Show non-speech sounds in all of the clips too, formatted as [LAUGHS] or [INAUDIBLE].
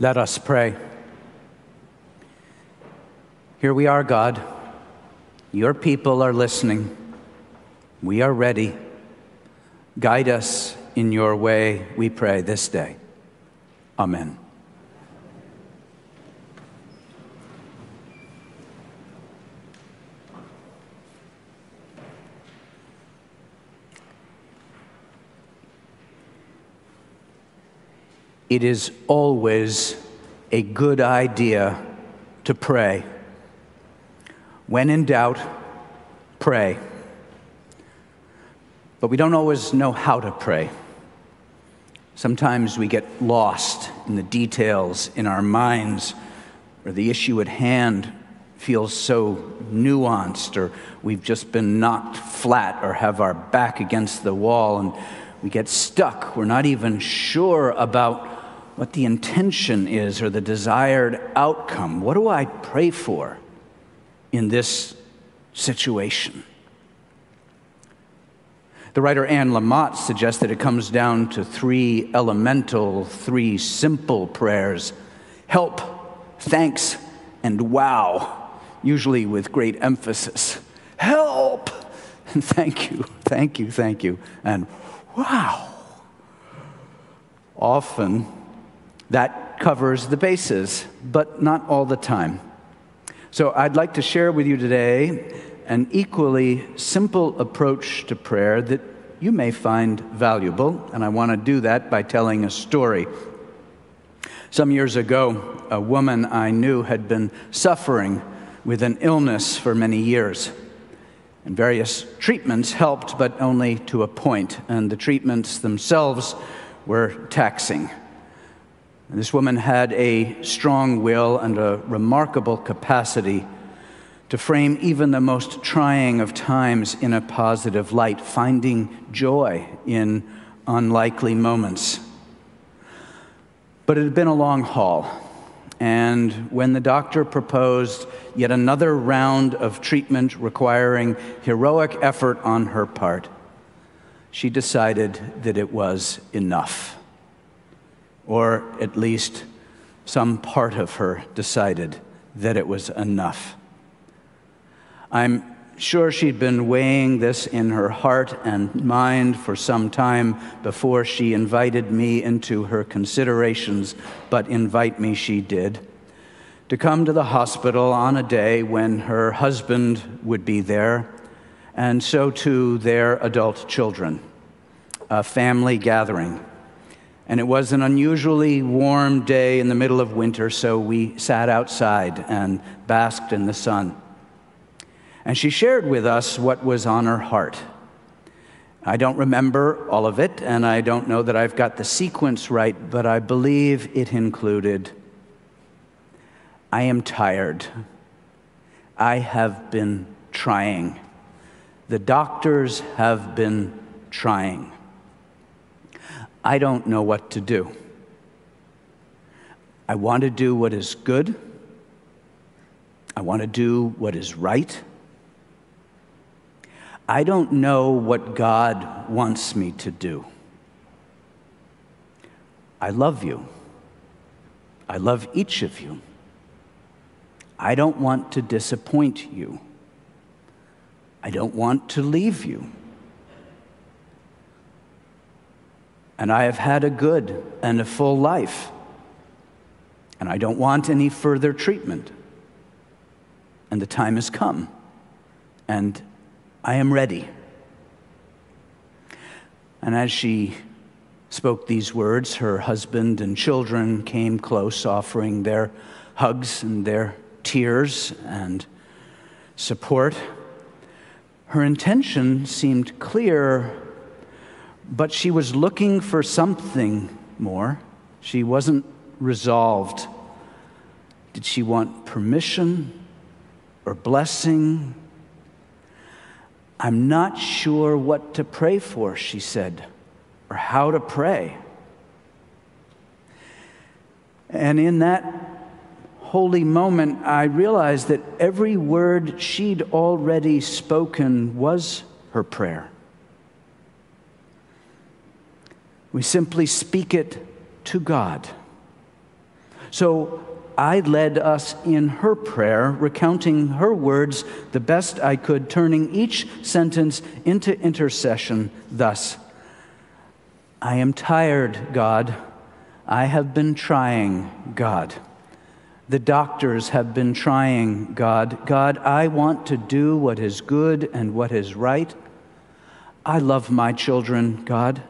Let us pray. Here we are, God. Your people are listening. We are ready. Guide us in your way, we pray this day. Amen. It is always a good idea to pray. When in doubt, pray. But we don't always know how to pray. Sometimes we get lost in the details in our minds, or the issue at hand feels so nuanced, or we've just been knocked flat, or have our back against the wall, and we get stuck. We're not even sure about what the intention is or the desired outcome. What do I pray for? in this situation. The writer Anne Lamott suggests that it comes down to three elemental, three simple prayers help, thanks, and wow, usually with great emphasis. Help! And [LAUGHS] thank you, thank you, thank you, and wow. Often that covers the bases, but not all the time. So I'd like to share with you today an equally simple approach to prayer that you may find valuable, and I want to do that by telling a story. Some years ago, a woman I knew had been suffering with an illness for many years. And various treatments helped, but only to a point, and the treatments themselves were taxing. This woman had a strong will and a remarkable capacity to frame even the most trying of times in a positive light, finding joy in unlikely moments. But it had been a long haul. And when the doctor proposed yet another round of treatment requiring heroic effort on her part, she decided that it was enough or at least some part of her decided that it was enough. I'm sure she'd been weighing this in her heart and mind for some time before she invited me into her considerations, but invite me she did. To come to the hospital on a day when her husband would be there, and so too their adult children. A family gathering and it was an unusually warm day in the middle of winter, so we sat outside and basked in the sun. And she shared with us what was on her heart. I don't remember all of it, and I don't know that I've got the sequence right, but I believe it included I am tired. I have been trying. The doctors have been trying. I don't know what to do. I want to do what is good. I want to do what is right. I don't know what God wants me to do. I love you. I love each of you. I don't want to disappoint you. I don't want to leave you. And I have had a good and a full life, and I don't want any further treatment. And the time has come, and I am ready. And as she spoke these words, her husband and children came close, offering their hugs and their tears and support. Her intention seemed clear but she was looking for something more. She wasn't resolved. Did she want permission or blessing? I'm not sure what to pray for, she said, or how to pray. And in that holy moment, I realized that every word she'd already spoken was her prayer. We simply speak it to God. So I led us in her prayer, recounting her words the best I could, turning each sentence into intercession thus I am tired, God. I have been trying, God. The doctors have been trying, God. God, I want to do what is good and what is right. I love my children, God.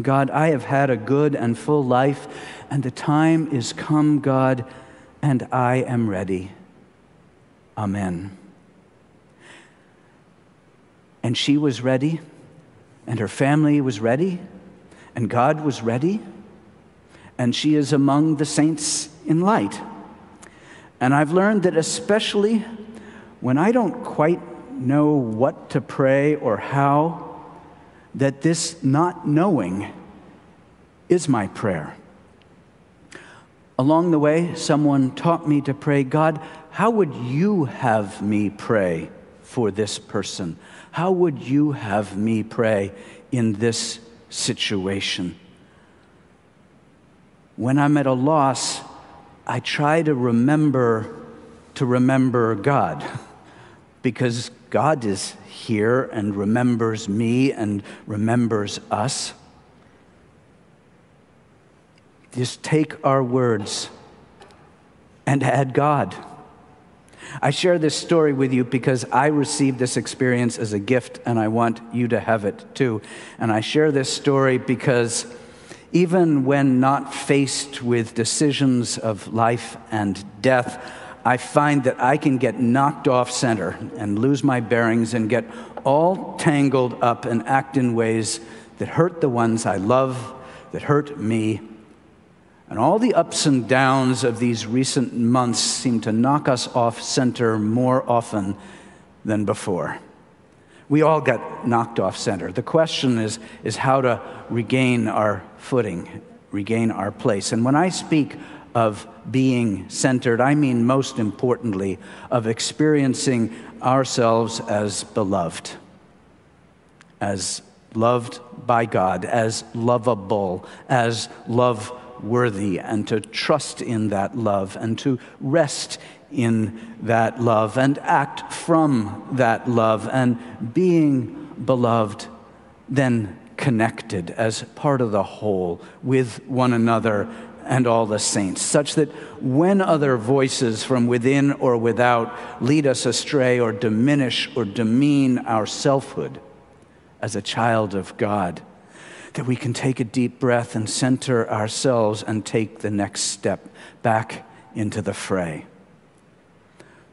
God, I have had a good and full life, and the time is come, God, and I am ready. Amen. And she was ready, and her family was ready, and God was ready, and she is among the saints in light. And I've learned that especially when I don't quite know what to pray or how, that this not knowing is my prayer. Along the way, someone taught me to pray, God, how would you have me pray for this person? How would you have me pray in this situation? When I'm at a loss, I try to remember to remember God [LAUGHS] because God is here and remembers me and remembers us. Just take our words and add God. I share this story with you because I received this experience as a gift and I want you to have it too. And I share this story because even when not faced with decisions of life and death, I find that I can get knocked off center and lose my bearings and get all tangled up and act in ways that hurt the ones I love, that hurt me. And all the ups and downs of these recent months seem to knock us off center more often than before. We all get knocked off center. The question is, is how to regain our footing, regain our place. And when I speak of being centered, I mean most importantly, of experiencing ourselves as beloved, as loved by God, as lovable, as love worthy, and to trust in that love and to rest in that love and act from that love and being beloved, then connected as part of the whole with one another and all the saints, such that when other voices from within or without lead us astray or diminish or demean our selfhood as a child of God, that we can take a deep breath and center ourselves and take the next step back into the fray.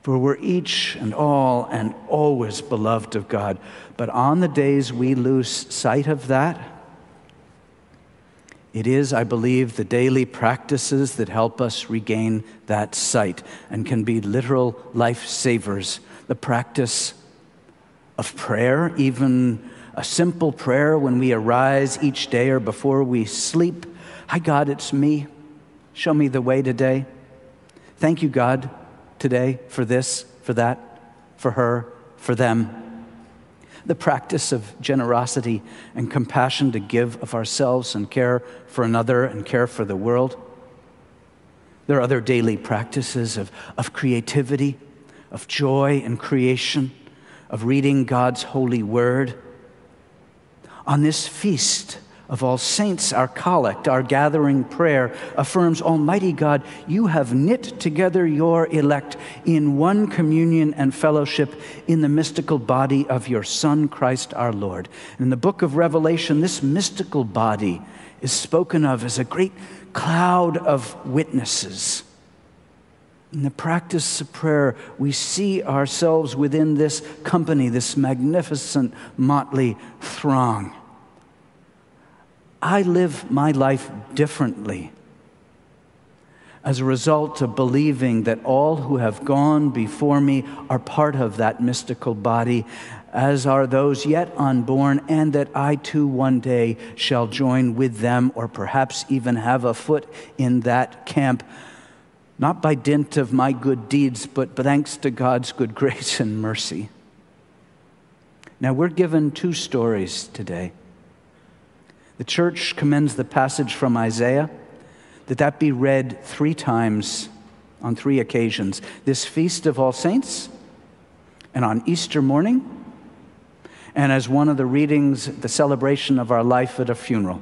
For we're each and all and always beloved of God. But on the days we lose sight of that, it is, I believe, the daily practices that help us regain that sight and can be literal life savers. The practice of prayer, even a simple prayer when we arise each day or before we sleep. Hi, God, it's me. Show me the way today. Thank you, God, today for this, for that, for her, for them the practice of generosity and compassion to give of ourselves and care for another and care for the world. There are other daily practices of, of creativity, of joy in creation, of reading God's holy word. On this feast, of all saints, our collect, our gathering prayer affirms Almighty God, you have knit together your elect in one communion and fellowship in the mystical body of your Son, Christ our Lord. In the book of Revelation, this mystical body is spoken of as a great cloud of witnesses. In the practice of prayer, we see ourselves within this company, this magnificent motley throng. I live my life differently as a result of believing that all who have gone before me are part of that mystical body, as are those yet unborn, and that I too one day shall join with them, or perhaps even have a foot in that camp, not by dint of my good deeds, but thanks to God's good [LAUGHS] grace and mercy. Now, we're given two stories today. The church commends the passage from Isaiah that that be read three times on three occasions this feast of All Saints, and on Easter morning, and as one of the readings, the celebration of our life at a funeral.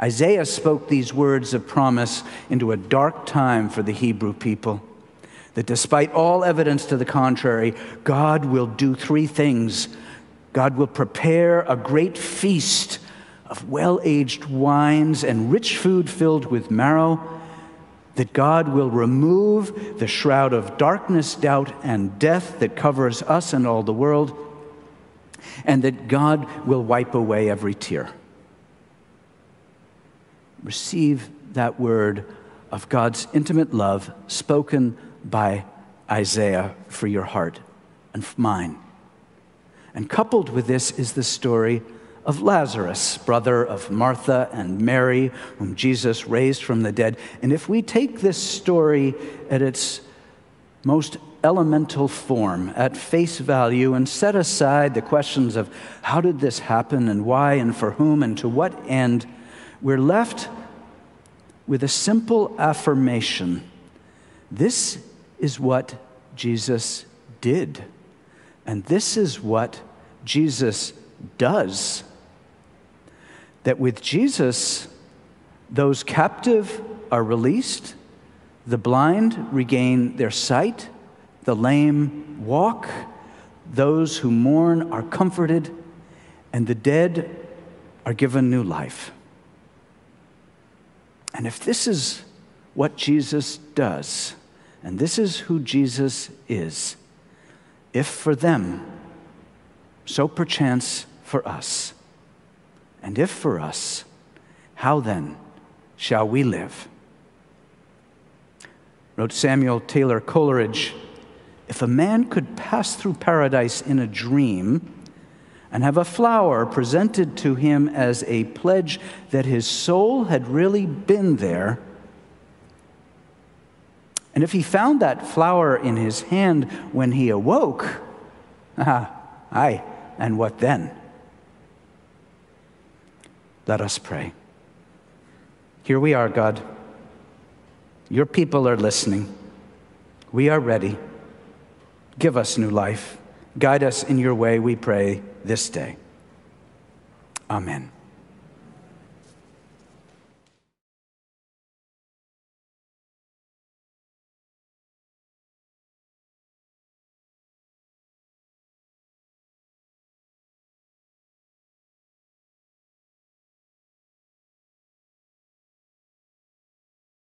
Isaiah spoke these words of promise into a dark time for the Hebrew people. That despite all evidence to the contrary, God will do three things. God will prepare a great feast of well aged wines and rich food filled with marrow. That God will remove the shroud of darkness, doubt, and death that covers us and all the world. And that God will wipe away every tear receive that word of God's intimate love spoken by Isaiah for your heart and mine. And coupled with this is the story of Lazarus, brother of Martha and Mary, whom Jesus raised from the dead. And if we take this story at its most elemental form, at face value, and set aside the questions of how did this happen and why and for whom and to what end, we're left with a simple affirmation this is what Jesus did, and this is what Jesus does. That with Jesus, those captive are released, the blind regain their sight, the lame walk, those who mourn are comforted, and the dead are given new life. And if this is what Jesus does, and this is who Jesus is, if for them, so perchance for us, and if for us, how then shall we live? Wrote Samuel Taylor Coleridge If a man could pass through paradise in a dream, and have a flower presented to him as a pledge that his soul had really been there. And if he found that flower in his hand when he awoke, [LAUGHS] ah, aye, and what then? Let us pray. Here we are, God. Your people are listening. We are ready. Give us new life. Guide us in your way, we pray, this day. Amen.